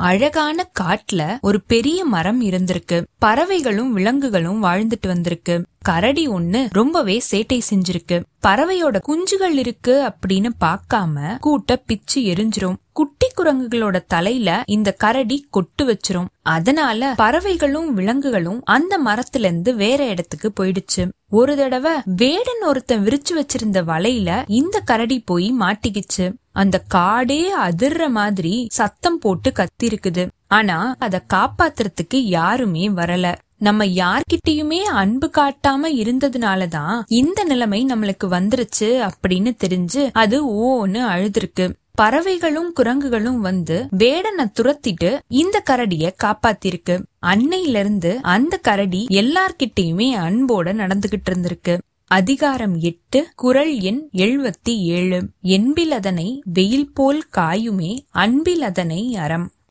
அழகான காட்டுல ஒரு பெரிய மரம் இருந்திருக்கு. பறவைகளும் விலங்குகளும் வாழ்ந்துட்டு வந்திருக்கு. கரடி ஒண்ணு ரொம்பவே சேட்டை செஞ்சிருக்கு. பறவையோட குஞ்சுகள் இருக்கு அப்படின்னு பார்க்காம கூட்ட பிச்சு எரிஞ்சிரும். குட்டி குரங்குகளோட தலையில இந்த கரடி கொட்டு வச்சிரும். அதனால பறவைகளும் விலங்குகளும் அந்த மரத்துல இருந்து வேற இடத்துக்கு போயிடுச்சு. ஒரு தடவை வேடன் ஒருத்தன் விரிச்சு வச்சிருந்த வலையில இந்த கரடி போய் மாட்டிக்கிச்சு. அந்த காடே அதிர்ற மாதிரி சத்தம் போட்டு கத்திருக்குது. ஆனா அத காப்பாத்துறதுக்கு யாருமே வரல. நம்ம யார்கிட்டயுமே அன்பு காட்டாம இருந்ததுனாலதான் இந்த நிலைமை நம்மளுக்கு வந்துருச்சு அப்படின்னு தெரிஞ்சு அது ஓன்னு அழுதுருக்கு. பறவைகளும் குரங்குகளும் வந்து வேடனை துரத்திட்டு இந்த கரடிய காப்பாத்திருக்கு. அன்னையில இருந்து அந்த கரடி எல்லார்கிட்டயுமே அன்போட நடந்துகிட்டு இருந்திருக்கு. அதிகாரம் எட்டு குரல் எண் எழுபத்தி ஏழு. என்பிலதனை வெயில் போல் காயுமே அன்பிலதனை அறம்.